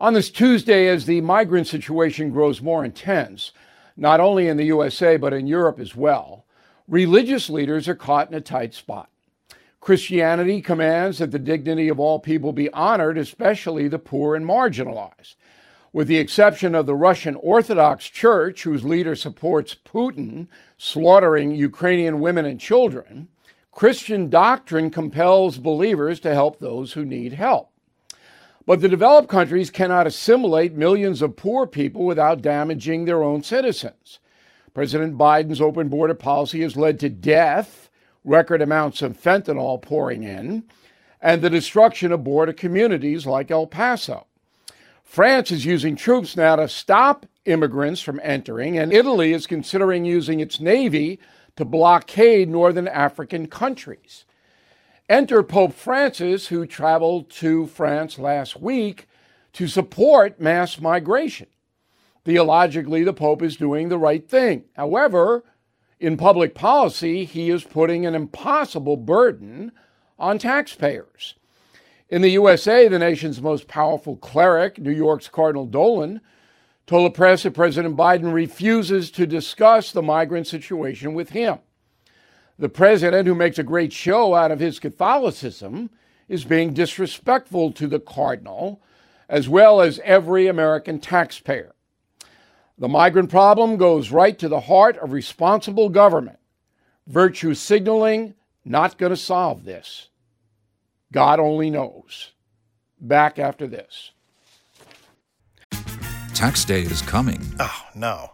on this Tuesday, as the migrant situation grows more intense, not only in the USA but in Europe as well, religious leaders are caught in a tight spot. Christianity commands that the dignity of all people be honored, especially the poor and marginalized. With the exception of the Russian Orthodox Church, whose leader supports Putin slaughtering Ukrainian women and children, Christian doctrine compels believers to help those who need help. But the developed countries cannot assimilate millions of poor people without damaging their own citizens. President Biden's open border policy has led to death, record amounts of fentanyl pouring in, and the destruction of border communities like El Paso. France is using troops now to stop immigrants from entering, and Italy is considering using its navy to blockade northern African countries. Enter Pope Francis, who traveled to France last week to support mass migration. Theologically, the Pope is doing the right thing. However, in public policy, he is putting an impossible burden on taxpayers. In the USA, the nation's most powerful cleric, New York's Cardinal Dolan, told the press that President Biden refuses to discuss the migrant situation with him. The president, who makes a great show out of his Catholicism, is being disrespectful to the cardinal, as well as every American taxpayer. The migrant problem goes right to the heart of responsible government. Virtue signaling, not going to solve this. God only knows. Back after this. Tax day is coming. Oh, no.